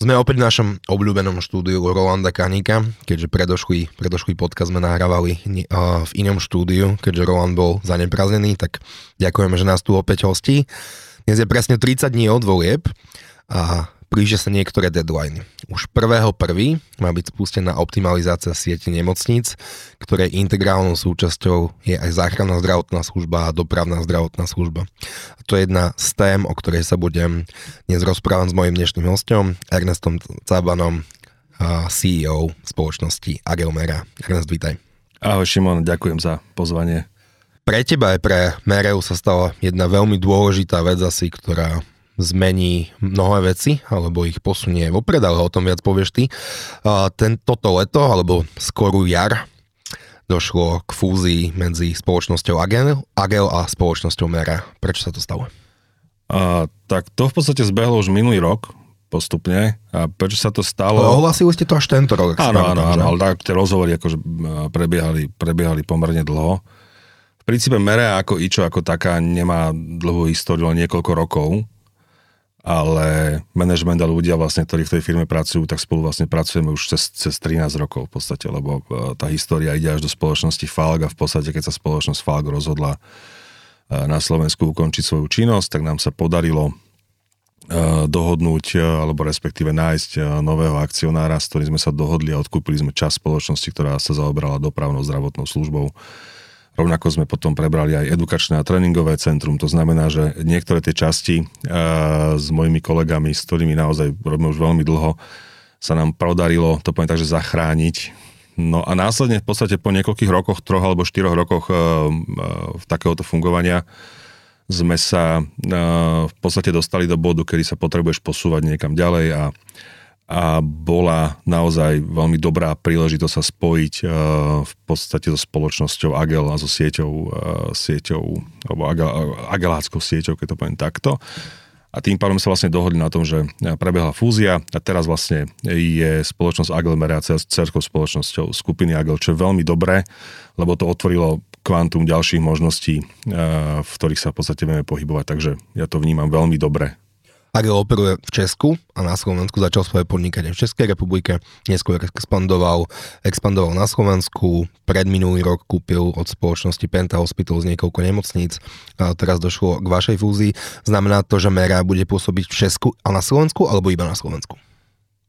Sme opäť v našom obľúbenom štúdiu Rolanda Kanika, keďže predošlý, predošlý podcast sme nahrávali v inom štúdiu, keďže Roland bol zaneprázdnený, tak ďakujeme, že nás tu opäť hostí. Dnes je presne 30 dní od volieb a blížia sa niektoré deadline. Už 1.1. má byť spustená optimalizácia siete nemocníc, ktorej integrálnou súčasťou je aj záchranná zdravotná služba a dopravná zdravotná služba. A to je jedna z tém, o ktorej sa budem dnes rozprávať s mojim dnešným hostom, Ernestom Cabanom, CEO spoločnosti Agelmera. Ernest, vítaj. Ahoj Šimon, ďakujem za pozvanie. Pre teba aj pre Mereu sa stala jedna veľmi dôležitá vec asi, ktorá zmení mnohé veci, alebo ich posunie vopred, ale o tom viac povieš ty. Ten, toto leto, alebo skorú jar, došlo k fúzii medzi spoločnosťou Agel, Agel a spoločnosťou Mera. Prečo sa to stalo? A, tak to v podstate zbehlo už minulý rok, postupne. A prečo sa to stalo? Ohlasili ste to až tento rok. Áno, áno, áno, ale tak tie rozhovory akože prebiehali, prebiehali pomerne dlho. V princípe Merea ako Ičo ako taká nemá dlhú históriu, len niekoľko rokov ale management a ľudia vlastne, ktorí v tej firme pracujú, tak spolu vlastne pracujeme už cez, cez 13 rokov v podstate, lebo e, tá história ide až do spoločnosti FALG a v podstate, keď sa spoločnosť FALG rozhodla e, na Slovensku ukončiť svoju činnosť, tak nám sa podarilo e, dohodnúť, alebo respektíve nájsť nového akcionára, s ktorým sme sa dohodli a odkúpili sme čas spoločnosti, ktorá sa zaoberala dopravnou zdravotnou službou Rovnako sme potom prebrali aj edukačné a tréningové centrum, to znamená, že niektoré tie časti s mojimi kolegami, s ktorými naozaj robíme už veľmi dlho, sa nám podarilo, to poviem tak, že zachrániť. No a následne v podstate po niekoľkých rokoch, troch alebo štyroch rokoch v takéhoto fungovania sme sa v podstate dostali do bodu, kedy sa potrebuješ posúvať niekam ďalej a a bola naozaj veľmi dobrá príležitosť sa spojiť uh, v podstate so spoločnosťou Agel a so sieťou, uh, sieťou alebo Agel, Ageláckou sieťou, keď to poviem takto. A tým pádom sa vlastne dohodli na tom, že prebehla fúzia a teraz vlastne je spoločnosť Agel meria cerskou spoločnosťou skupiny Agel, čo je veľmi dobré, lebo to otvorilo kvantum ďalších možností, v ktorých sa v podstate vieme pohybovať, takže ja to vnímam veľmi dobre Agel operuje v Česku a na Slovensku začal svoje podnikanie v Českej republike, neskôr expandoval, expandoval na Slovensku, pred minulý rok kúpil od spoločnosti Penta Hospital z niekoľko nemocníc, a teraz došlo k vašej fúzii. Znamená to, že Mera bude pôsobiť v Česku a na Slovensku, alebo iba na Slovensku?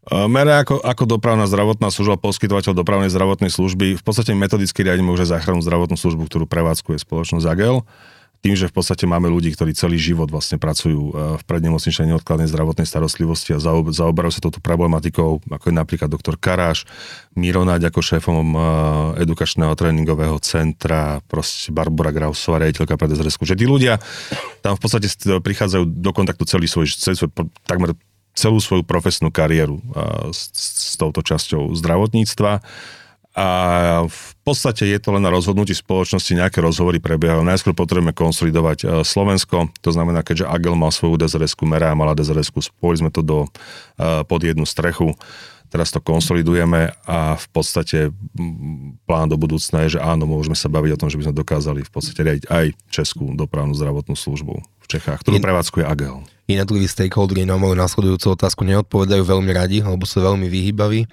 Mere ako, ako dopravná zdravotná služba, poskytovateľ dopravnej zdravotnej služby, v podstate metodicky riadíme už aj záchrannú zdravotnú službu, ktorú prevádzkuje spoločnosť Agel tým, že v podstate máme ľudí, ktorí celý život vlastne pracujú e, v prednemocničnej neodkladnej zdravotnej starostlivosti a zaoberajú sa touto problematikou, ako je napríklad doktor Karáš, Miro Náď ako šéfom e, edukačného tréningového centra, proste Barbara Grausová, riaditeľka pre DZRS, že tí ľudia tam v podstate prichádzajú do kontaktu celý svoj, celý svoj takmer celú svoju profesnú kariéru e, s, s touto časťou zdravotníctva a v podstate je to len na rozhodnutí spoločnosti, nejaké rozhovory prebiehajú. Najskôr potrebujeme konsolidovať e, Slovensko, to znamená, keďže Agel mal svoju DZRS-ku, Mera mala DZRS-ku, spojili sme to do, e, pod jednu strechu. Teraz to konsolidujeme a v podstate plán do budúcna je, že áno, môžeme sa baviť o tom, že by sme dokázali v podstate riadiť aj Českú dopravnú zdravotnú službu Čechách, ktorú prevádzkuje Agel. Jednotliví stakeholderi na moju následujúcu otázku neodpovedajú veľmi radi, alebo sú veľmi vyhýbaví,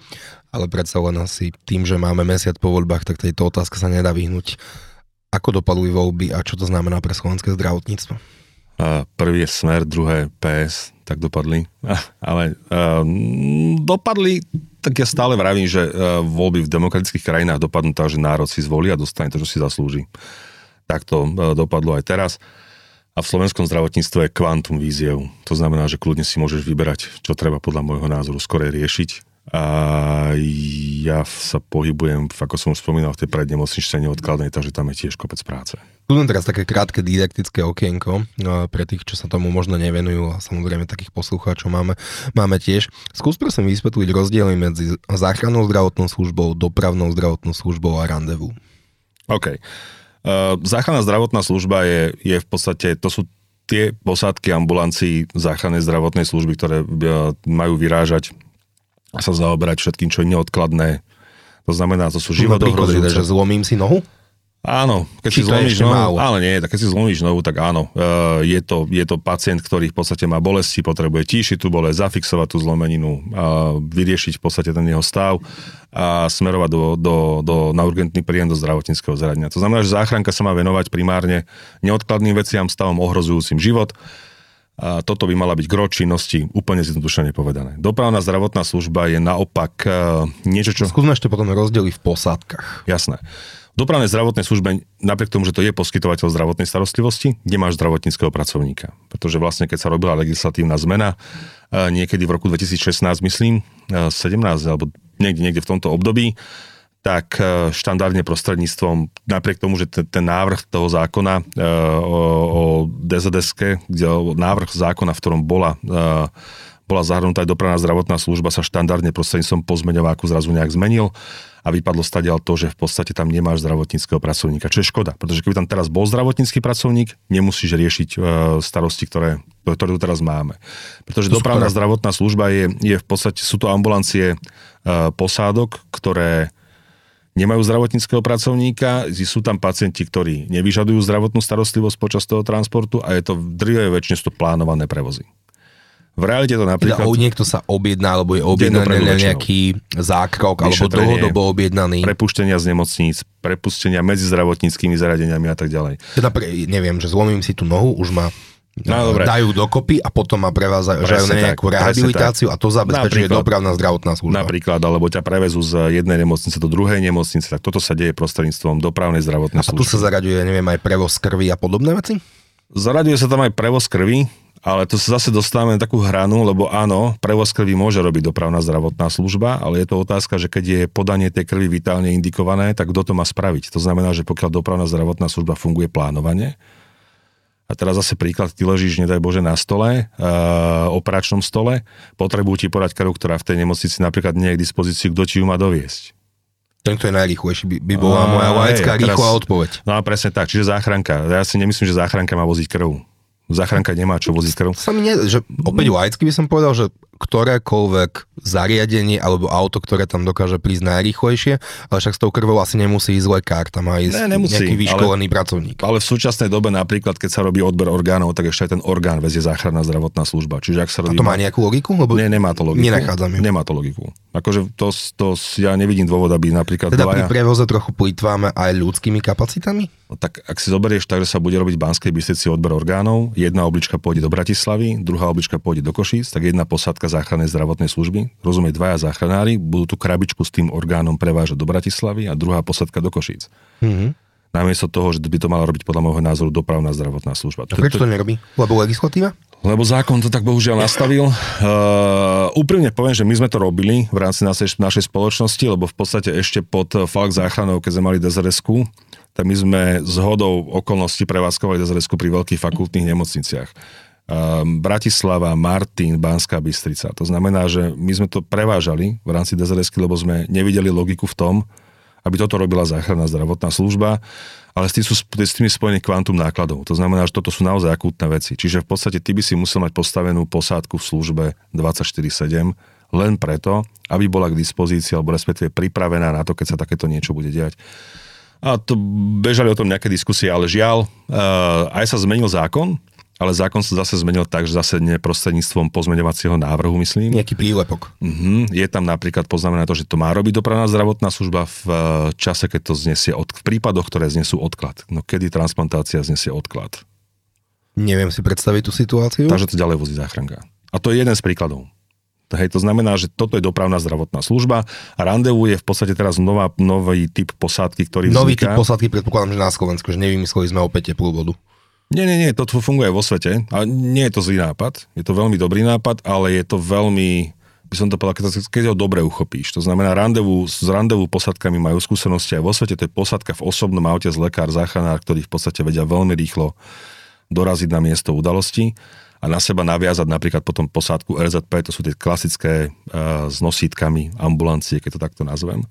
ale predsa len asi tým, že máme mesiac po voľbách, tak tejto otázka sa nedá vyhnúť. Ako dopadli voľby a čo to znamená pre slovenské zdravotníctvo? Prvý je smer, druhé PS, tak dopadli. Ale uh, dopadli, tak ja stále vravím, že uh, voľby v demokratických krajinách dopadnú tak, že národ si zvolí a dostane to, čo si zaslúži. Tak to uh, dopadlo aj teraz. A v slovenskom zdravotníctve je kvantum víziev. To znamená, že kľudne si môžeš vyberať, čo treba podľa môjho názoru skore riešiť a ja sa pohybujem, ako som už spomínal, v tej prednemocničnej neodkladnej, takže tam je tiež kopec práce. Len teraz také krátke didaktické okienko no pre tých, čo sa tomu možno nevenujú a samozrejme takých poslucháčov máme, máme tiež. Skús prosím vysvetliť rozdiely medzi záchrannou zdravotnou službou, dopravnou zdravotnou službou a randevu. OK. Uh, záchranná zdravotná služba je, je v podstate, to sú tie posádky ambulancií záchrannej zdravotnej služby, ktoré uh, majú vyrážať sa zaoberať všetkým, čo je neodkladné. To znamená, to sú životohrozujúce. že zlomím si nohu? Áno, keď Či si zlomíš nohu, málo? ale nie, tak keď si zlomíš nohu, tak áno, e, je to, je to pacient, ktorý v podstate má bolesti, potrebuje tíšiť tú bolesť, zafixovať tú zlomeninu, a vyriešiť v podstate ten jeho stav a smerovať do, do, do, na urgentný príjem do zdravotníckého zariadenia. To znamená, že záchranka sa má venovať primárne neodkladným veciam, stavom ohrozujúcim život, a toto by mala byť gro činnosti, úplne zjednodušene povedané. Dopravná zdravotná služba je naopak e, niečo, čo... Skúsme ešte potom rozdeli v posádkach. Jasné. Dopravnej zdravotnej službe, napriek tomu, že to je poskytovateľ zdravotnej starostlivosti, nemáš zdravotníckého pracovníka. Pretože vlastne, keď sa robila legislatívna zmena, eh, niekedy v roku 2016, myslím, eh, 17 alebo niekde, niekde v tomto období, tak eh, štandardne prostredníctvom, napriek tomu, že ten, ten návrh toho zákona o, o DZSK, kde návrh zákona, v ktorom bola bola zahrnutá aj dopravná zdravotná služba, sa štandardne prostredníctvom pozmeňováku zrazu nejak zmenil a vypadlo stadiaľ to, že v podstate tam nemáš zdravotníckého pracovníka, čo je škoda, pretože keby tam teraz bol zdravotnícky pracovník, nemusíš riešiť e, starosti, ktoré, ktoré tu teraz máme. Pretože To dopravná skoro. zdravotná služba je, je v podstate, sú to ambulancie e, posádok, ktoré nemajú zdravotníckého pracovníka, sú tam pacienti, ktorí nevyžadujú zdravotnú starostlivosť počas toho transportu a je to v drvej väčšine sú to plánované prevozy. V realite to Teda napríklad... o, niekto sa objedná, alebo je objednaný na nejaký zákrok, alebo dlhodobo objednaný. prepuštenia z nemocníc, prepustenia medzi zdravotníckými zariadeniami a tak ďalej. Teda pre, neviem, že zlomím si tú nohu, už ma No, dobre. dajú dokopy a potom ma prevázajú na tak, nejakú presne rehabilitáciu a to zabezpečuje dopravná zdravotná služba. Napríklad, alebo ťa prevezú z jednej nemocnice do druhej nemocnice, tak toto sa deje prostredníctvom dopravnej zdravotnej A tu sa služby. zaraďuje, neviem, aj prevoz krvi a podobné veci? Zaraďuje sa tam aj prevoz krvi, ale to sa zase dostávame na takú hranu, lebo áno, prevoz krvi môže robiť dopravná zdravotná služba, ale je to otázka, že keď je podanie tej krvi vitálne indikované, tak kto to má spraviť? To znamená, že pokiaľ dopravná zdravotná služba funguje plánovane, a teraz zase príklad, ty ležíš, nedaj Bože, na stole, uh, operačnom stole, potrebujú ti podať krv, ktorá v tej nemocnici napríklad nie je k dispozícii, kto ti ju má doviesť. Ten, kto je najrýchlejší, by, by bola A, moja laická hej, teraz- rýchla odpoveď. No a presne tak, čiže záchranka. Ja si nemyslím, že záchranka má voziť krv. Záchranka nemá čo voziť krv. Sa mi ne, že opäť laicky by som povedal, že ktorékoľvek zariadenie alebo auto, ktoré tam dokáže prísť najrýchlejšie, ale však s tou krvou asi nemusí ísť lekár, tam má ísť Ne, nemusí, nejaký ale- vyškolený pracovník. Ale v súčasnej dobe napríklad, keď sa robí odber orgánov, tak ešte aj ten orgán vezie záchranná zdravotná služba. Čiže ak sa A robí... to má nejakú logiku? Lebo Nie, nemá to logiku. Nenachádzam ju. Nemá to logiku. Akože to, to, ja nevidím dôvod, aby napríklad Teda pri dvaja... prevoze trochu plýtváme aj ľudskými kapacitami? No tak ak si zoberieš tak, že sa bude robiť v Banskej Bystrici odber orgánov, jedna oblička pôjde do Bratislavy, druhá oblička pôjde do Košíc, tak jedna posádka záchrannej zdravotnej služby, rozumie dvaja záchranári, budú tú krabičku s tým orgánom prevážať do Bratislavy a druhá posádka do Košíc. Mhm. Namiesto toho, že by to mala robiť podľa môjho názoru dopravná zdravotná služba. A prečo to nerobí? Lebo legislatíva? Lebo zákon to tak bohužiaľ nastavil. Uh, úprimne poviem, že my sme to robili v rámci našej, našej spoločnosti, lebo v podstate ešte pod eh, Falk záchranou, keď sme mali dzrs tak my sme z hodou okolností prevádzkovali dzrs pri veľkých fakultných nemocniciach. Um, Bratislava, Martin, Banská Bystrica. To znamená, že my sme to prevážali v rámci dzrs lebo sme nevideli logiku v tom, aby toto robila záchranná zdravotná služba, ale s tým sú s tými spojený kvantum nákladov. To znamená, že toto sú naozaj akútne veci. Čiže v podstate ty by si musel mať postavenú posádku v službe 24-7 len preto, aby bola k dispozícii alebo respektíve pripravená na to, keď sa takéto niečo bude diať. A to bežali o tom nejaké diskusie, ale žiaľ, uh, aj sa zmenil zákon, ale zákon sa zase zmenil tak, že zase nie prostredníctvom pozmeňovacieho návrhu, myslím. Nejaký prílepok. Mhm, je tam napríklad poznamené to, že to má robiť dopravná zdravotná služba v eh, čase, keď to znesie od, v prípadoch, ktoré znesú odklad. No kedy transplantácia znesie odklad? Neviem si predstaviť tú situáciu. Takže to ďalej vozí záchranka. A to je jeden z príkladov. Hej, to znamená, že toto je dopravná zdravotná služba a randevu je v podstate teraz nová, nový typ posádky, ktorý Nový typ posádky predpokladám, že na Slovensku, že nevymysleli sme opäť teplú vodu. Nie, nie, nie, to funguje vo svete a nie je to zlý nápad, je to veľmi dobrý nápad, ale je to veľmi, by som to povedal, keď, ho dobre uchopíš. To znamená, randevu, s randevu posadkami majú skúsenosti aj vo svete, to je posadka v osobnom aute z lekár, záchranár, ktorí v podstate vedia veľmi rýchlo doraziť na miesto udalosti a na seba naviazať napríklad potom posádku RZP, to sú tie klasické uh, s nosítkami ambulancie, keď to takto nazvem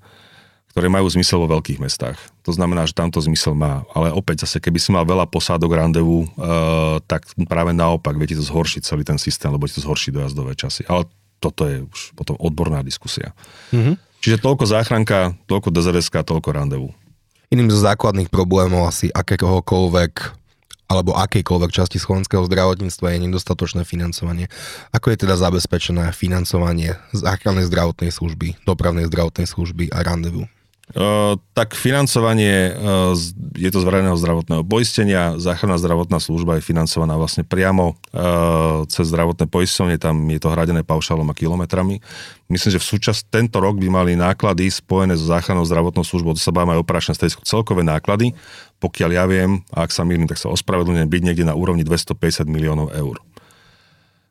ktoré majú zmysel vo veľkých mestách. To znamená, že tamto zmysel má. Ale opäť zase, keby si mal veľa posádok randevu, uh, tak práve naopak viete to zhoršiť celý ten systém, lebo ti to zhorší dojazdové časy. Ale toto je už potom odborná diskusia. Mhm. Čiže toľko záchranka, toľko DZS, toľko randevu. Iným zo základných problémov asi akéhokoľvek alebo akejkoľvek časti slovenského zdravotníctva je nedostatočné financovanie. Ako je teda zabezpečené financovanie záchrannej zdravotnej služby, dopravnej zdravotnej služby a randevu? Tak financovanie uh, je to z verejného zdravotného poistenia, záchranná zdravotná služba je financovaná vlastne priamo uh, cez zdravotné poisťovne, tam je to hradené paušálom a kilometrami. Myslím, že v súčasť tento rok by mali náklady spojené so záchrannou zdravotnou službou, to sa báme aj operačné stredisku, celkové náklady, pokiaľ ja viem, a ak sa mýlim, tak sa ospravedlňujem, byť niekde na úrovni 250 miliónov eur.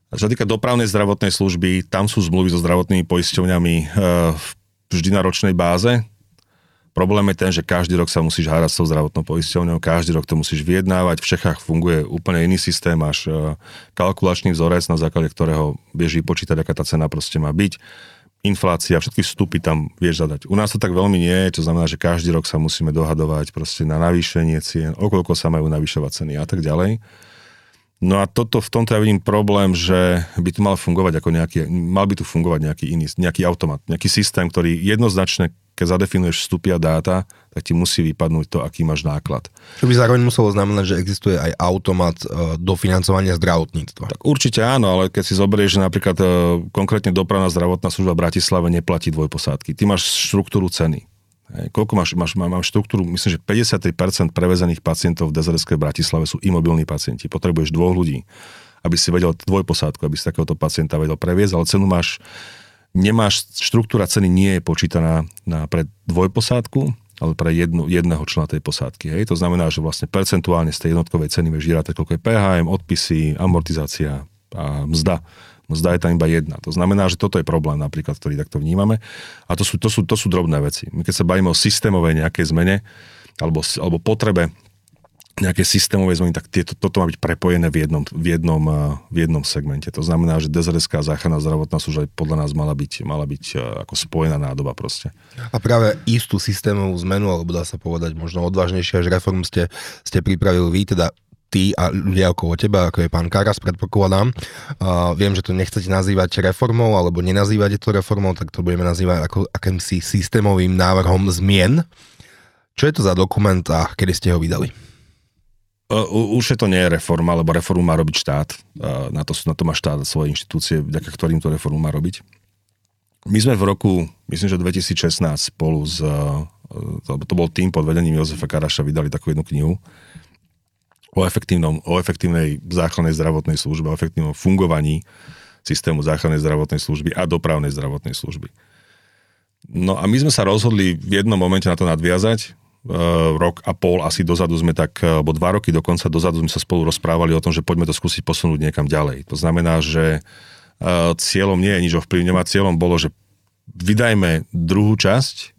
Čo sa týka dopravnej zdravotnej služby, tam sú zmluvy so zdravotnými poisťovňami vždy na ročnej báze, Problém je ten, že každý rok sa musíš hádať s tou zdravotnou poisťovňou, každý rok to musíš vyjednávať, v Čechách funguje úplne iný systém, máš e, kalkulačný vzorec, na základe ktorého vieš vypočítať, aká tá cena proste má byť. Inflácia, všetky vstupy tam vieš zadať. U nás to tak veľmi nie je, čo znamená, že každý rok sa musíme dohadovať proste na navýšenie cien, okolko sa majú navyšovať ceny a tak ďalej. No a toto, v tomto ja vidím problém, že by tu mal fungovať ako nejaký, mal by tu fungovať nejaký iný, nejaký automat, nejaký systém, ktorý jednoznačne keď zadefinuješ vstupy a dáta, tak ti musí vypadnúť to, aký máš náklad. Čo by zároveň muselo znamenať, že existuje aj automat e, do financovania zdravotníctva. Tak určite áno, ale keď si zoberieš, že napríklad e, konkrétne dopravná zdravotná služba v Bratislave neplatí dvojposádky. Ty máš štruktúru ceny. Koľko máš, máš, mám štruktúru, myslím, že 53% prevezených pacientov v DZRSK v Bratislave sú imobilní pacienti. Potrebuješ dvoch ľudí, aby si vedel dvojposádku, aby si takéhoto pacienta vedel previesť, ale cenu máš nemáš, štruktúra ceny nie je počítaná na, pre dvojposádku, ale pre jednu, jedného člena tej posádky. Hej. To znamená, že vlastne percentuálne z tej jednotkovej ceny vieš žírať, koľko je PHM, odpisy, amortizácia a mzda. Mzda je tam iba jedna. To znamená, že toto je problém napríklad, ktorý takto vnímame. A to sú, to sú, to sú drobné veci. My keď sa bavíme o systémovej nejakej zmene alebo, alebo potrebe nejaké systémové zmeny, tak tieto, toto má byť prepojené v jednom, v jednom, v jednom segmente. To znamená, že DZRSká záchranná zdravotná služba podľa nás mala byť, mala byť ako spojená nádoba proste. A práve istú systémovú zmenu, alebo dá sa povedať možno odvážnejšie až reform ste, ste pripravili vy, teda ty a ľudia okolo teba, ako je pán Karas, predpokladám. Uh, viem, že to nechcete nazývať reformou, alebo nenazývate to reformou, tak to budeme nazývať ako akýmsi systémovým návrhom zmien. Čo je to za dokument a kedy ste ho vydali? Už je to nie je reforma, lebo reformu má robiť štát. Na to, na to má štát svoje inštitúcie, vďaka ktorým to reformu má robiť. My sme v roku, myslím, že 2016 spolu s, to bol tým pod vedením Jozefa Karaša, vydali takú jednu knihu o, efektívnom, o efektívnej záchrannej zdravotnej službe, o efektívnom fungovaní systému záchrannej zdravotnej služby a dopravnej zdravotnej služby. No a my sme sa rozhodli v jednom momente na to nadviazať, rok a pol asi dozadu sme tak, eh, alebo dva roky dokonca dozadu sme sa spolu rozprávali o tom, že poďme to skúsiť posunúť niekam ďalej. To znamená, že eh, cieľom nie je nič ovplyvňovať, cieľom bolo, že vydajme druhú časť,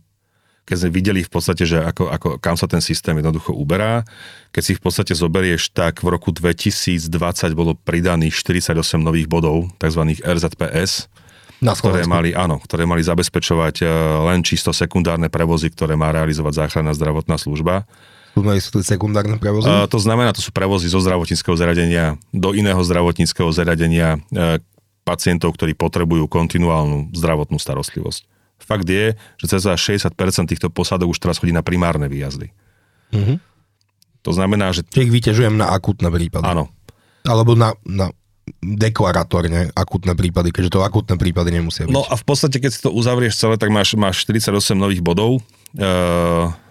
keď sme videli v podstate, že ako, ako, kam sa ten systém jednoducho uberá. Keď si v podstate zoberieš, tak v roku 2020 bolo pridaných 48 nových bodov, tzv. RZPS, na ktoré mali, áno, ktoré mali zabezpečovať e, len čisto sekundárne prevozy, ktoré má realizovať záchranná zdravotná služba. Sú to sekundárne prevozy? Uh, to znamená, to sú prevozy zo zdravotníckého zariadenia do iného zdravotníckého zariadenia uh, pacientov, ktorí potrebujú kontinuálnu zdravotnú starostlivosť. Fakt je, že cca 60% týchto posádok už teraz chodí na primárne výjazdy. Mm-hmm. To znamená, že... Ich vyťažujem na akutné prípady. Áno. Alebo na, na deklaratórne akutné prípady, keďže to akutné prípady nemusia byť. No a v podstate, keď si to uzavrieš celé, tak máš, máš 48 nových bodov, e,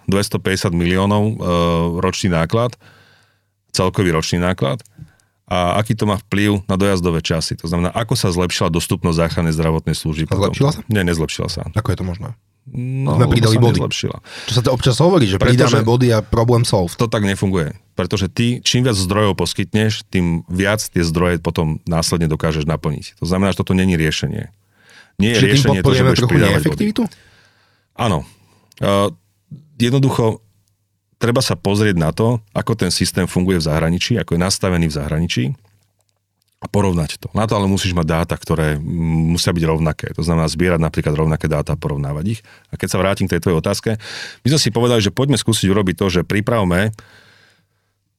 250 miliónov e, ročný náklad, celkový ročný náklad a aký to má vplyv na dojazdové časy. To znamená, ako sa zlepšila dostupnosť záchrannej zdravotnej služby. Zlepšila sa? Nie, nezlepšila sa. Ako je to možné? No, sme pridali body. Nezlepšila. Čo sa to občas hovorí, že Pretože pridáme body a problém solve. To tak nefunguje. Pretože ty, čím viac zdrojov poskytneš, tým viac tie zdroje potom následne dokážeš naplniť. To znamená, že toto není riešenie. Nie je Čiže riešenie to, že budeš trochu neefektivitu? Áno. Uh, jednoducho, treba sa pozrieť na to, ako ten systém funguje v zahraničí, ako je nastavený v zahraničí a porovnať to. Na to ale musíš mať dáta, ktoré musia byť rovnaké. To znamená zbierať napríklad rovnaké dáta a porovnávať ich. A keď sa vrátim k tej tvojej otázke, my sme si povedali, že poďme skúsiť urobiť to, že pripravme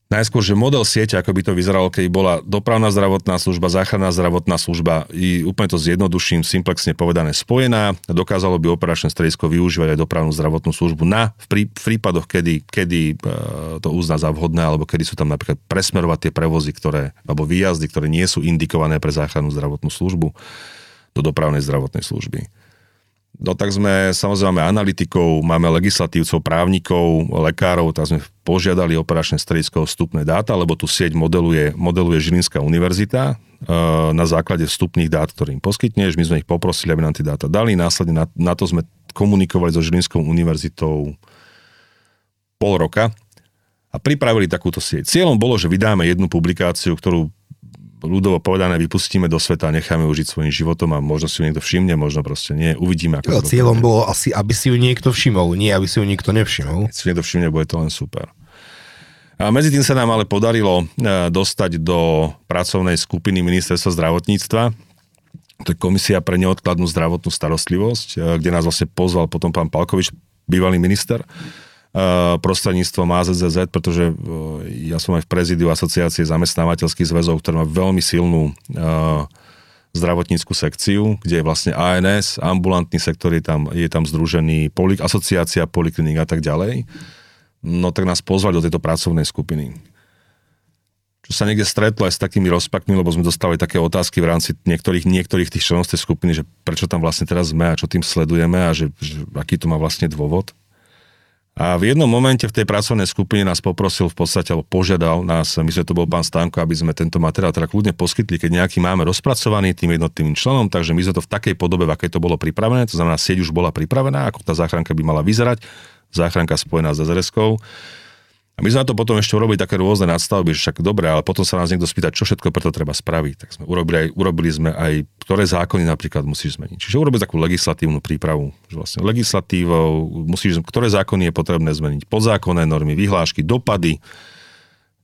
Najskôr, že model siete, ako by to vyzeralo, keď bola dopravná zdravotná služba, záchranná zdravotná služba, i úplne to zjednoduším, simplexne povedané spojená, dokázalo by operačné stredisko využívať aj dopravnú zdravotnú službu na, v, prí, v prípadoch, kedy, kedy e, to uzná za vhodné, alebo kedy sú tam napríklad presmerovať tie prevozy, ktoré, alebo výjazdy, ktoré nie sú indikované pre záchrannú zdravotnú službu do dopravnej zdravotnej služby. No tak sme samozrejme analytikov, máme legislatívcov, právnikov, lekárov, tak sme požiadali operačné stredisko vstupné dáta, lebo tu sieť modeluje, modeluje Žilinská univerzita e, na základe vstupných dát, ktoré im poskytneš. My sme ich poprosili, aby nám tie dáta dali. Následne na, na to sme komunikovali so Žilinskou univerzitou pol roka a pripravili takúto sieť. Cieľom bolo, že vydáme jednu publikáciu, ktorú ľudovo povedané vypustíme do sveta a necháme užiť svojim životom a možno si ju niekto všimne, možno proste nie. Uvidíme, ako to Cieľom bolo asi, aby si ju niekto všimol, nie aby si ju niekto nevšimol. Keď si niekto všimne, bude to len super. A medzi tým sa nám ale podarilo e, dostať do pracovnej skupiny ministerstva zdravotníctva, to je komisia pre neodkladnú zdravotnú starostlivosť, e, kde nás vlastne pozval potom pán Palkovič, bývalý minister, prostredníctvom AZZZ, pretože eh, ja som aj v prezidiu asociácie zamestnávateľských zväzov, ktorá má veľmi silnú eh, zdravotníckú sekciu, kde je vlastne ANS, ambulantný sektor je tam, je tam združený, polik, asociácia polikliník a tak ďalej. No tak nás pozvali do tejto pracovnej skupiny. Čo sa niekde stretlo aj s takými rozpakmi, lebo sme dostali také otázky v rámci niektorých, niektorých tých členov tej skupiny, že prečo tam vlastne teraz sme a čo tým sledujeme a že, že aký to má vlastne dôvod. A v jednom momente v tej pracovnej skupine nás poprosil v podstate, alebo požiadal nás, myslím, to bol pán Stanko, aby sme tento materiál teda kľudne poskytli, keď nejaký máme rozpracovaný tým jednotlivým členom, takže my sme to v takej podobe, v akej to bolo pripravené, to znamená, sieť už bola pripravená, ako tá záchranka by mala vyzerať, záchranka spojená s zrs a my sme na to potom ešte urobili také rôzne nadstavby, že však dobre, ale potom sa nás niekto spýta, čo všetko preto treba spraviť. Tak sme urobili, aj, urobili sme aj, ktoré zákony napríklad musíš zmeniť. Čiže urobili takú legislatívnu prípravu, že vlastne legislatívou musíš, ktoré zákony je potrebné zmeniť, podzákonné normy, vyhlášky, dopady.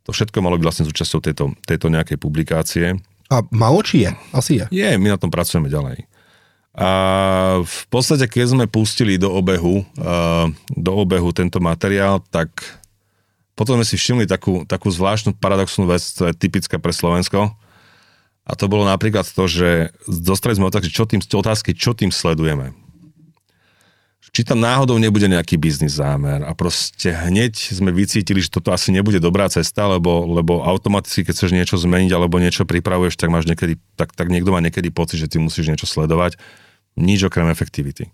To všetko malo byť vlastne súčasťou tejto, tejto nejakej publikácie. A malo či je? Asi je. Je, my na tom pracujeme ďalej. A v podstate, keď sme pustili do obehu, do obehu tento materiál, tak potom sme si všimli takú, takú zvláštnu paradoxnú vec, ktorá je typická pre Slovensko. A to bolo napríklad to, že dostali sme otázky, čo tým, otázky, čo tým sledujeme. Či tam náhodou nebude nejaký biznis zámer a proste hneď sme vycítili, že toto asi nebude dobrá cesta, lebo, lebo automaticky, keď chceš niečo zmeniť alebo niečo pripravuješ, tak máš niekedy, tak, tak niekto má niekedy pocit, že ty musíš niečo sledovať. Nič okrem efektivity.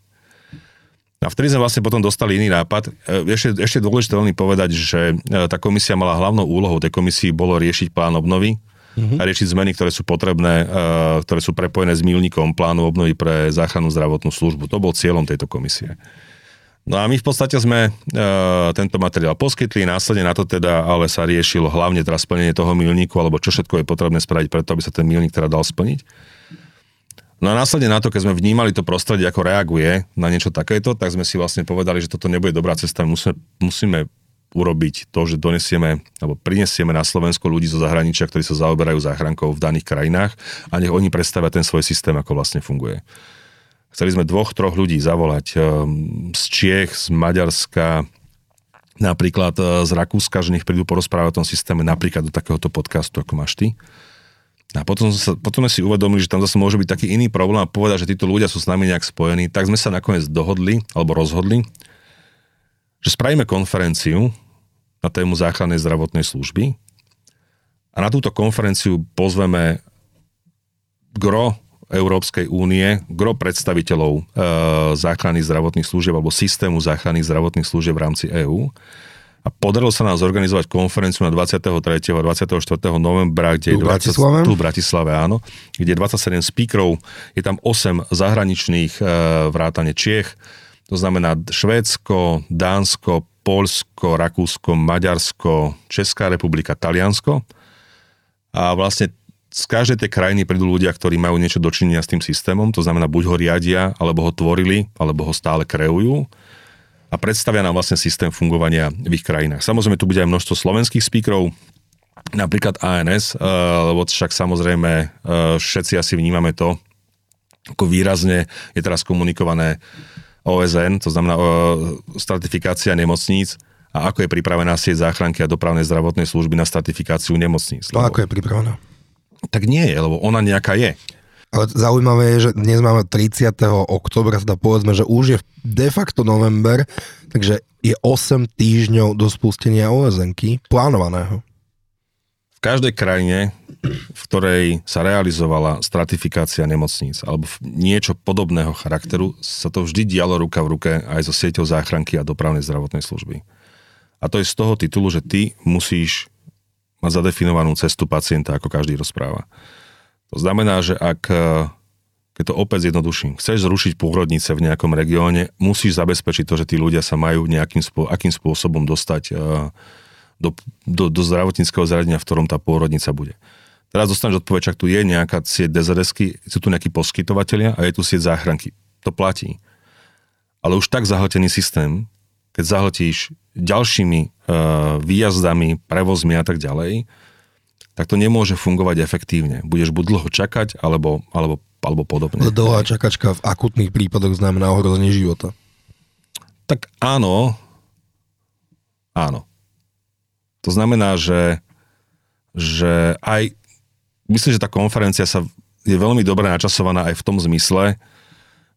A vtedy sme vlastne potom dostali iný nápad. E, ešte, ešte dôležité veľmi povedať, že e, tá komisia mala hlavnou úlohou tej komisii bolo riešiť plán obnovy, uh-huh. a riešiť zmeny, ktoré sú potrebné, e, ktoré sú prepojené s milníkom plánu obnovy pre záchrannú zdravotnú službu. To bol cieľom tejto komisie. No a my v podstate sme tento materiál poskytli, následne na to teda ale sa riešilo hlavne teraz splnenie toho milníku, alebo čo všetko je potrebné spraviť preto, aby sa ten milník teda dal splniť. No a následne na to, keď sme vnímali to prostredie, ako reaguje na niečo takéto, tak sme si vlastne povedali, že toto nebude dobrá cesta. Musíme, musíme urobiť to, že donesieme alebo prinesieme na Slovensko ľudí zo zahraničia, ktorí sa zaoberajú záchrankou v daných krajinách a nech oni predstavia ten svoj systém, ako vlastne funguje. Chceli sme dvoch, troch ľudí zavolať ehm, z Čiech, z Maďarska, napríklad e, z Rakúska, že nech prídu porozprávať o tom systéme napríklad do takéhoto podcastu, ako máš ty. A potom, sa, potom sme si uvedomili, že tam zase môže byť taký iný problém a povedať, že títo ľudia sú s nami nejak spojení, tak sme sa nakoniec dohodli, alebo rozhodli, že spravíme konferenciu na tému záchrannej zdravotnej služby. A na túto konferenciu pozveme gro Európskej únie, gro predstaviteľov e, záchranných zdravotných služieb alebo systému záchranných zdravotných služieb v rámci EÚ a podarilo sa nám zorganizovať konferenciu na 23. a 24. novembra, kde tu je 20, tu v Bratislave, áno, kde je 27 speakerov, je tam 8 zahraničných e, vrátane Čiech, to znamená Švédsko, Dánsko, Polsko, Rakúsko, Maďarsko, Česká republika, Taliansko. A vlastne z každej tej krajiny prídu ľudia, ktorí majú niečo dočinenia s tým systémom, to znamená buď ho riadia, alebo ho tvorili, alebo ho stále kreujú a predstavia nám vlastne systém fungovania v ich krajinách. Samozrejme, tu bude aj množstvo slovenských speakerov, napríklad ANS, eh, lebo však samozrejme eh, všetci asi vnímame to, ako výrazne je teraz komunikované OSN, to znamená eh, stratifikácia nemocníc, a ako je pripravená sieť záchranky a dopravnej zdravotnej služby na stratifikáciu nemocníc. No ako je pripravená? Tak nie je, lebo ona nejaká je. Ale zaujímavé je, že dnes máme 30. oktobra, teda povedzme, že už je de facto november, takže je 8 týždňov do spustenia osn plánovaného. V každej krajine, v ktorej sa realizovala stratifikácia nemocníc alebo niečo podobného charakteru, sa to vždy dialo ruka v ruke aj so sieťou záchranky a dopravnej zdravotnej služby. A to je z toho titulu, že ty musíš mať zadefinovanú cestu pacienta, ako každý rozpráva. To znamená, že ak, e, keď to opäť zjednoduším, chceš zrušiť pôrodnice v nejakom regióne, musíš zabezpečiť to, že tí ľudia sa majú nejakým akým spôsobom dostať e, do, do, do zdravotníckého zariadenia, v ktorom tá pôrodnica bude. Teraz dostaneš odpoveď, čak tu je nejaká sieť dzrs sú tu nejakí poskytovateľia a je tu sieť záchranky. To platí. Ale už tak zahltený systém, keď zahltíš ďalšími uh, výjazdami, prevozmi a tak ďalej, tak to nemôže fungovať efektívne. Budeš buď dlho čakať, alebo, alebo, alebo podobne. Dlhá čakačka v akutných prípadoch znamená ohrozenie života. Tak áno, áno. To znamená, že, že aj, myslím, že tá konferencia sa je veľmi dobre načasovaná aj v tom zmysle,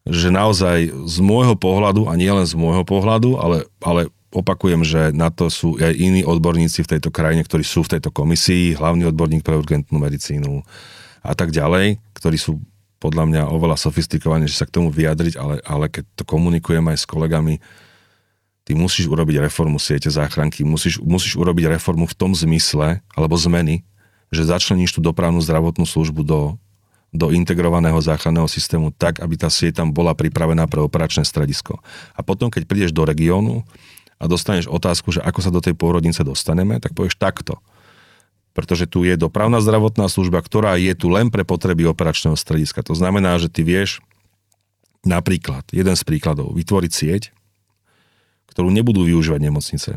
že naozaj z môjho pohľadu, a nie len z môjho pohľadu, ale, ale opakujem, že na to sú aj iní odborníci v tejto krajine, ktorí sú v tejto komisii, hlavný odborník pre urgentnú medicínu a tak ďalej, ktorí sú podľa mňa oveľa sofistikovaní, že sa k tomu vyjadriť, ale, ale keď to komunikujem aj s kolegami, ty musíš urobiť reformu siete záchranky, musíš, musíš urobiť reformu v tom zmysle, alebo zmeny, že začleníš tú dopravnú zdravotnú službu do, do integrovaného záchranného systému tak, aby tá sieť tam bola pripravená pre operačné stredisko. A potom, keď prídeš do regiónu a dostaneš otázku, že ako sa do tej pôrodnice dostaneme, tak povieš takto. Pretože tu je dopravná zdravotná služba, ktorá je tu len pre potreby operačného strediska. To znamená, že ty vieš napríklad, jeden z príkladov, vytvoriť sieť, ktorú nebudú využívať nemocnice.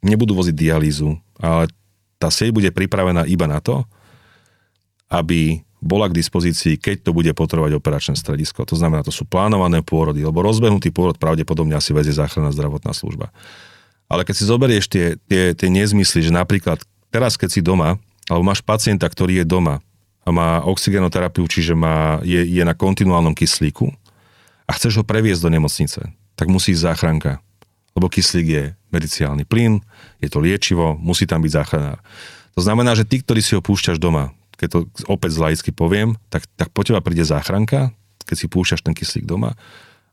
Nebudú voziť dialýzu, ale tá sieť bude pripravená iba na to, aby bola k dispozícii, keď to bude potrebovať operačné stredisko. To znamená, to sú plánované pôrody, lebo rozbehnutý pôrod pravdepodobne asi vezie záchranná zdravotná služba. Ale keď si zoberieš tie, tie, tie nezmysly, že napríklad teraz, keď si doma, alebo máš pacienta, ktorý je doma a má oxygenoterapiu, čiže má, je, je na kontinuálnom kyslíku a chceš ho previesť do nemocnice, tak musí ísť záchranka. Lebo kyslík je mediciálny plyn, je to liečivo, musí tam byť záchranár. To znamená, že ty, ktorý si ho púšťaš doma, keď to opäť z laicky poviem, tak, tak po teba príde záchranka, keď si púšťaš ten kyslík doma,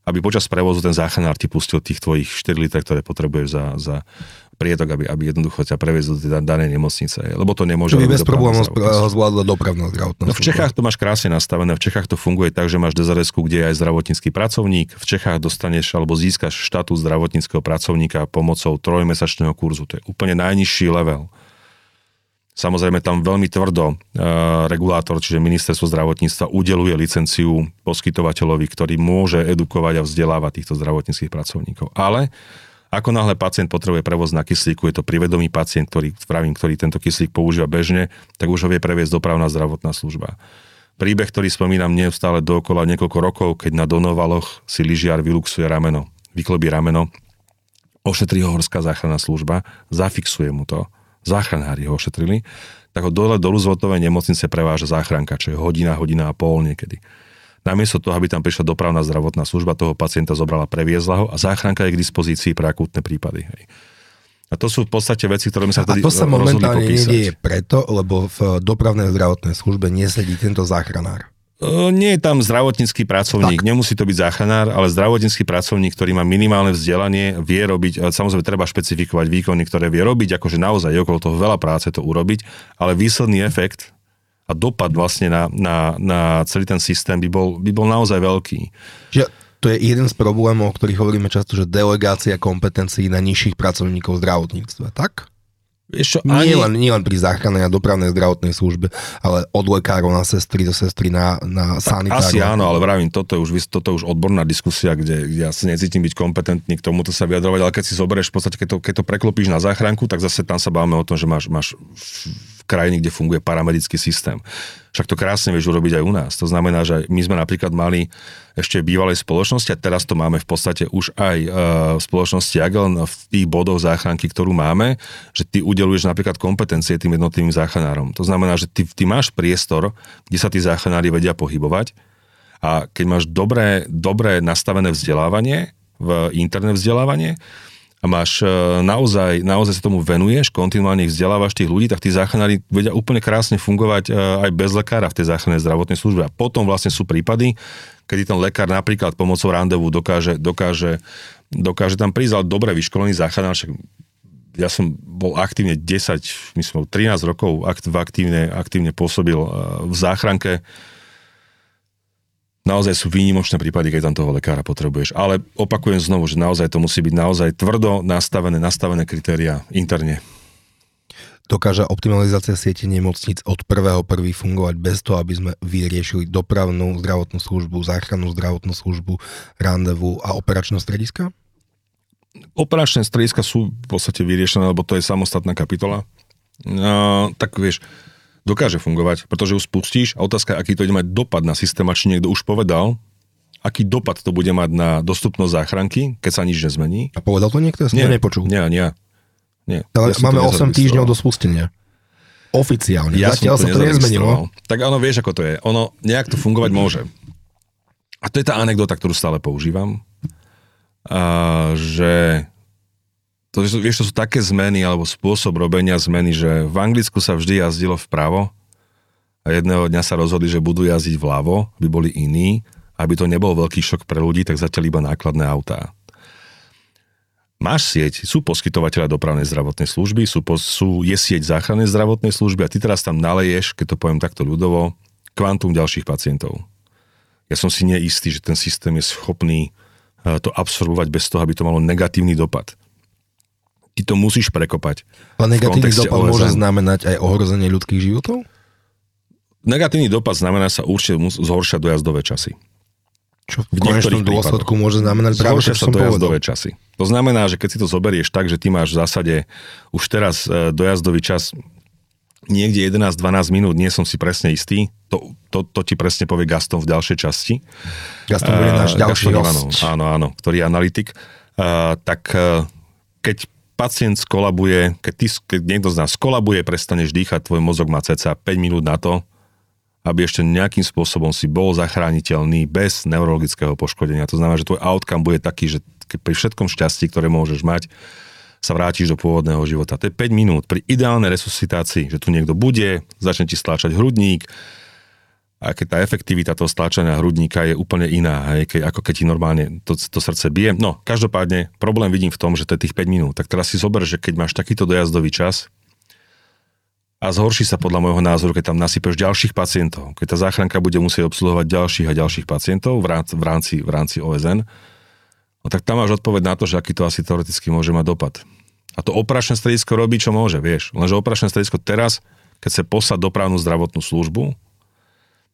aby počas prevozu ten záchranár ti pustil tých tvojich 4 litre, ktoré potrebuješ za, za prietok, aby, aby jednoducho ťa previezol do tej danej nemocnice. Lebo to nemôže... To by bez problémov zvládla dopravná zdravotná No v Čechách to máš krásne nastavené. V Čechách to funguje tak, že máš dzrs kde je aj zdravotnícky pracovník. V Čechách dostaneš alebo získaš štátu zdravotníckého pracovníka pomocou trojmesačného kurzu. To je úplne najnižší level. Samozrejme tam veľmi tvrdo uh, regulátor, čiže ministerstvo zdravotníctva udeluje licenciu poskytovateľovi, ktorý môže edukovať a vzdelávať týchto zdravotníckých pracovníkov. Ale ako náhle pacient potrebuje prevoz na kyslíku, je to privedomý pacient, ktorý, vravím, ktorý tento kyslík používa bežne, tak už ho vie previesť dopravná zdravotná služba. Príbeh, ktorý spomínam neustále dookola niekoľko rokov, keď na Donovaloch si lyžiar vyluxuje rameno, vyklobí rameno, ošetrí ho horská záchranná služba, zafixuje mu to, záchranári ho ošetrili, tak ho dole do Rooseveltovej nemocnice preváža záchranka, čo je hodina, hodina a pol niekedy. Namiesto toho, aby tam prišla dopravná zdravotná služba, toho pacienta zobrala, previezla ho a záchranka je k dispozícii pre akútne prípady. Hej. A to sú v podstate veci, ktoré sa vtedy A to sa momentálne nedieje preto, lebo v dopravnej zdravotnej službe nesedí tento záchranár. Nie je tam zdravotnícky pracovník, tak. nemusí to byť záchranár, ale zdravotnícky pracovník, ktorý má minimálne vzdelanie, vie robiť, samozrejme treba špecifikovať výkony, ktoré vie robiť, akože naozaj je okolo toho veľa práce to urobiť, ale výsledný efekt a dopad vlastne na, na, na celý ten systém by bol, by bol naozaj veľký. Že to je jeden z problémov, o ktorých hovoríme často, že delegácia kompetencií na nižších pracovníkov zdravotníctva, tak? Čo, ani... nie, len, nie len pri záchrannej a dopravnej zdravotnej službe, ale od lekárov na sestry do sestry na, na sanitárov. Asi áno, ale vravím, toto je už, toto je už odborná diskusia, kde, kde ja sa necítim byť kompetentný k tomuto sa vyjadrovať, ale keď si zoberieš v podstate, keď to, keď to preklopíš na záchranku, tak zase tam sa bavíme o tom, že máš, máš krajiny, kde funguje paramedický systém. Však to krásne vieš urobiť aj u nás. To znamená, že my sme napríklad mali ešte v bývalej spoločnosti a teraz to máme v podstate už aj e, v spoločnosti Agel v tých bodoch záchranky, ktorú máme, že ty udeluješ napríklad kompetencie tým jednotlivým záchranárom. To znamená, že ty, ty máš priestor, kde sa tí záchranári vedia pohybovať a keď máš dobré, dobré nastavené vzdelávanie, v interné vzdelávanie, a máš e, naozaj, naozaj sa tomu venuješ, kontinuálne vzdelávaš tých ľudí, tak tí záchranári vedia úplne krásne fungovať e, aj bez lekára v tej záchrannej zdravotnej službe. A potom vlastne sú prípady, kedy ten lekár napríklad pomocou randevu dokáže, dokáže, dokáže tam prísť, ale dobre vyškolený záchranár, však ja som bol aktívne 10, myslím 13 rokov aktívne, aktívne pôsobil e, v záchranke naozaj sú výnimočné prípady, keď tam toho lekára potrebuješ. Ale opakujem znovu, že naozaj to musí byť naozaj tvrdo nastavené, nastavené kritéria interne. Dokáže optimalizácia siete nemocníc od prvého prvý fungovať bez toho, aby sme vyriešili dopravnú zdravotnú službu, záchrannú zdravotnú službu, randevu a operačné strediska? Operačné strediska sú v podstate vyriešené, lebo to je samostatná kapitola. No, tak vieš, dokáže fungovať, pretože ju spustíš a otázka, aký to ide mať dopad na systém, a či niekto už povedal, aký dopad to bude mať na dostupnosť záchranky, keď sa nič nezmení. A povedal to niekto? Ja som nie, to nepočul. Nie, nie. nie. Ale ja máme 8 týždňov do spustenia. Oficiálne. Ja Zatiaľ sa to nezmenilo. Tak áno, vieš, ako to je. Ono nejak to fungovať môže. A to je tá anekdota, ktorú stále používam. A, že to, vieš, to sú také zmeny alebo spôsob robenia zmeny, že v Anglicku sa vždy jazdilo vpravo a jedného dňa sa rozhodli, že budú jazdiť vľavo, aby boli iní, aby to nebol veľký šok pre ľudí, tak zatiaľ iba nákladné autá. Máš sieť, sú poskytovateľa dopravnej zdravotnej služby, sú, sú, je sieť záchrannej zdravotnej služby a ty teraz tam naleješ, keď to poviem takto ľudovo, kvantum ďalších pacientov. Ja som si neistý, že ten systém je schopný eh, to absorbovať bez toho, aby to malo negatívny dopad ty to musíš prekopať. Ale negatívny dopad OSN. môže znamenať aj ohrozenie ľudských životov? Negatívny dopad znamená sa určite zhoršia dojazdové časy. Čo v, v konečnom dôsledku môže znamenať práve, čo som dojazdové povedal. časy. To znamená, že keď si to zoberieš tak, že ty máš v zásade už teraz e, dojazdový čas niekde 11-12 minút, nie som si presne istý, to, to, to ti presne povie Gaston v ďalšej časti. Gaston bude náš ďalší Gaston, áno, áno, ktorý je analytik. Uh, tak uh, keď pacient skolabuje, keď, ty, keď niekto z nás skolabuje, prestaneš dýchať, tvoj mozog má ceca 5 minút na to, aby ešte nejakým spôsobom si bol zachrániteľný bez neurologického poškodenia. To znamená, že tvoj outcome bude taký, že pri všetkom šťastí, ktoré môžeš mať, sa vrátiš do pôvodného života. To je 5 minút pri ideálnej resuscitácii, že tu niekto bude, začne ti stláčať hrudník, a keď tá efektivita toho stlačania hrudníka je úplne iná, hej, keď, ako keď ti normálne to, to srdce bije. No, každopádne problém vidím v tom, že to je tých 5 minút. Tak teraz si zober, že keď máš takýto dojazdový čas a zhorší sa podľa môjho názoru, keď tam nasypeš ďalších pacientov, keď tá záchranka bude musieť obsluhovať ďalších a ďalších pacientov v rámci, v rámci, v rámci OSN, no tak tam máš odpoveď na to, že aký to asi teoreticky môže mať dopad. A to operačné stredisko robí, čo môže, vieš. Lenže operačné stredisko teraz, keď sa poslať dopravnú zdravotnú službu,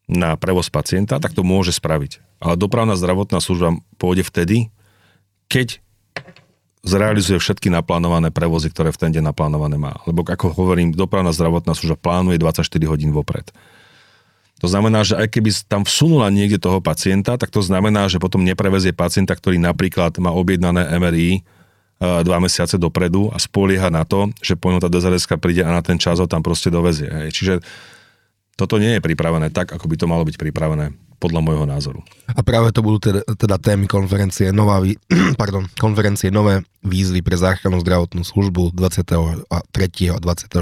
na prevoz pacienta, tak to môže spraviť. Ale dopravná zdravotná služba pôjde vtedy, keď zrealizuje všetky naplánované prevozy, ktoré v ten deň naplánované má. Lebo ako hovorím, dopravná zdravotná služba plánuje 24 hodín vopred. To znamená, že aj keby tam vsunula niekde toho pacienta, tak to znamená, že potom neprevezie pacienta, ktorý napríklad má objednané MRI e, dva mesiace dopredu a spolieha na to, že po ňom tá DZRS príde a na ten čas ho tam proste dovezie. Čiže toto nie je pripravené tak, ako by to malo byť pripravené podľa môjho názoru. A práve to budú teda, teda témy konferencie, nová, pardon, konferencie nové výzvy pre záchrannú zdravotnú službu 23. a 24.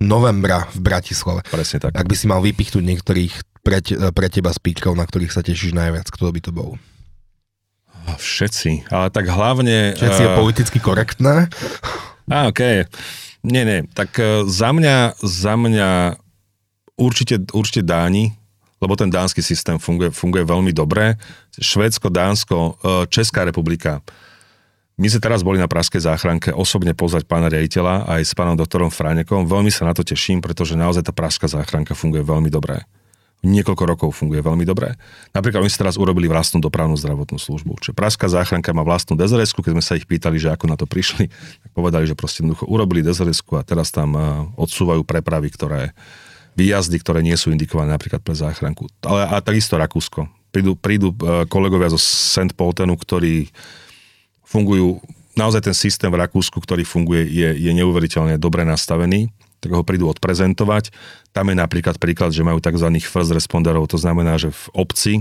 novembra v Bratislave. Presne tak. Ak by si mal vypichnúť niektorých pre, pre teba speakov, na ktorých sa tešíš najviac, kto by to bol? Všetci, ale tak hlavne... Všetci uh... je politicky korektné? Okej. Okay. Nie, nie, tak uh, za mňa, za mňa určite, určite Dáni, lebo ten dánsky systém funguje, funguje veľmi dobre. Švédsko, Dánsko, e, Česká republika. My sme teraz boli na Praskej záchranke osobne pozvať pána riaditeľa aj s pánom doktorom Fránekom. Veľmi sa na to teším, pretože naozaj tá Praská záchranka funguje veľmi dobre. niekoľko rokov funguje veľmi dobre. Napríklad oni si teraz urobili vlastnú dopravnú zdravotnú službu. Čiže Pražská záchranka má vlastnú dzrs keď sme sa ich pýtali, že ako na to prišli, tak povedali, že proste jednoducho urobili dzrs a teraz tam odsúvajú prepravy, ktoré výjazdy, ktoré nie sú indikované napríklad pre záchranku. Ale a takisto Rakúsko. Prídu, prídu kolegovia zo St. Poltenu, ktorí fungujú, naozaj ten systém v Rakúsku, ktorý funguje, je, je neuveriteľne dobre nastavený tak ho prídu odprezentovať. Tam je napríklad príklad, že majú tzv. first responderov, to znamená, že v obci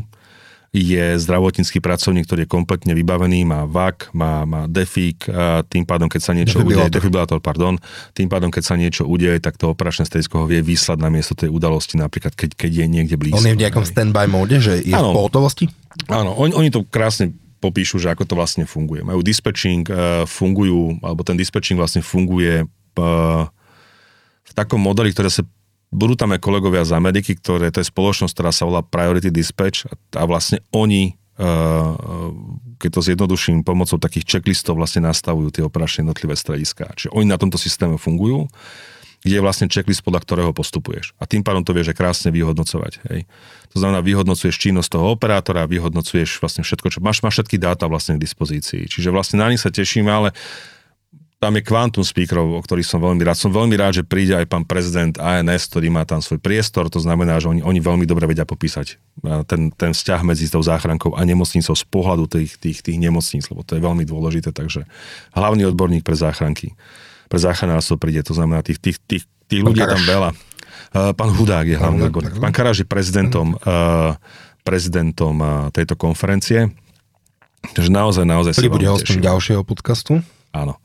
je zdravotnícky pracovník, ktorý je kompletne vybavený, má VAK, má, má DEFIK, a tým pádom, keď sa niečo udeje, defibrilátor, pardon, tým pádom, keď sa niečo udeje, tak to operačné stredisko ho vie vyslať na miesto tej udalosti, napríklad keď, keď je niekde blízko. On je v nejakom stand-by móde, že je ano, v pohotovosti? Áno, oni, oni to krásne popíšu, že ako to vlastne funguje. Majú dispatching, uh, fungujú, alebo ten dispatching vlastne funguje uh, v takom modeli, ktoré sa budú tam aj kolegovia z Ameriky, ktoré, to je spoločnosť, ktorá sa volá Priority Dispatch a, vlastne oni, uh, keď to zjednoduším, pomocou takých checklistov vlastne nastavujú tie operačné jednotlivé strediská. Čiže oni na tomto systéme fungujú, kde je vlastne checklist, podľa ktorého postupuješ. A tým pádom to vieš krásne vyhodnocovať. Hej. To znamená, vyhodnocuješ činnosť toho operátora, vyhodnocuješ vlastne všetko, čo máš, máš všetky dáta vlastne k dispozícii. Čiže vlastne na nich sa tešíme, ale tam je kvantum speakerov, o ktorých som veľmi rád. Som veľmi rád, že príde aj pán prezident ANS, ktorý má tam svoj priestor, to znamená, že oni, oni veľmi dobre vedia popísať ten, ten vzťah medzi tou záchrankou a nemocnicou z pohľadu tých, tých, tých nemocníc, lebo to je veľmi dôležité, takže hlavný odborník pre záchranky, pre záchranárstvo príde, to znamená, tých, tých, tých, tých ľudí je tam veľa. Pán Hudák je hlavný odborník. Pán Karáž je prezidentom, prezidentom tejto konferencie. Takže naozaj, naozaj Ktorý bude hostom ďalšieho podcastu? Áno.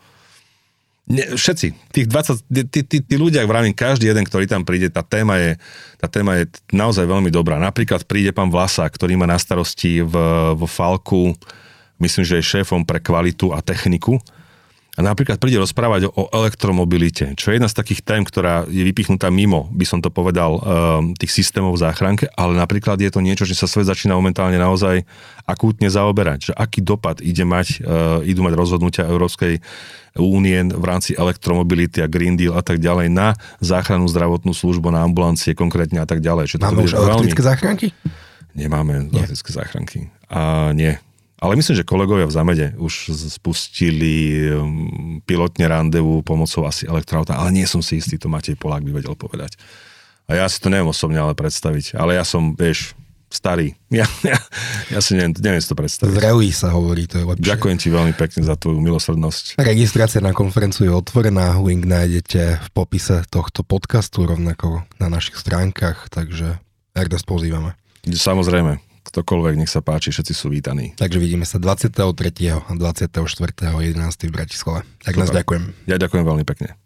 Ne, všetci, tých 20, tí, tí, tí ľudia, vravím, každý jeden, ktorý tam príde, tá téma, je, tá téma je naozaj veľmi dobrá. Napríklad príde pán Vlasák, ktorý má na starosti v, vo Falku, myslím, že je šéfom pre kvalitu a techniku a napríklad príde rozprávať o elektromobilite, čo je jedna z takých tém, ktorá je vypichnutá mimo, by som to povedal, ehm, tých systémov v záchranke, ale napríklad je to niečo, že sa svet začína momentálne naozaj akútne zaoberať, že aký dopad ide mať, ehm, idú mať rozhodnutia Európskej únie v rámci elektromobility a Green Deal a tak ďalej na záchrannú zdravotnú službu, na ambulancie konkrétne a tak ďalej. Máme už elektrické veľmi... záchranky? Nemáme elektrické záchranky. A nie, ale myslím, že kolegovia v Zamede už spustili um, pilotne randevu pomocou asi elektroauta, ale nie som si istý, to Matej Polák by vedel povedať. A ja si to neviem osobne ale predstaviť. Ale ja som, vieš, starý. Ja, ja, ja si neviem, neviem si to predstaviť. Zrelý sa hovorí, to je lepšie. Ďakujem ti veľmi pekne za tvoju milosrdnosť. Registrácia na konferenciu je otvorená, link nájdete v popise tohto podcastu, rovnako na našich stránkach, takže Ernest pozývame. Samozrejme ktokoľvek, nech sa páči, všetci sú vítaní. Takže vidíme sa 23. a 24. 11. v Bratislave. Tak nás ďakujem. Ja ďakujem veľmi pekne.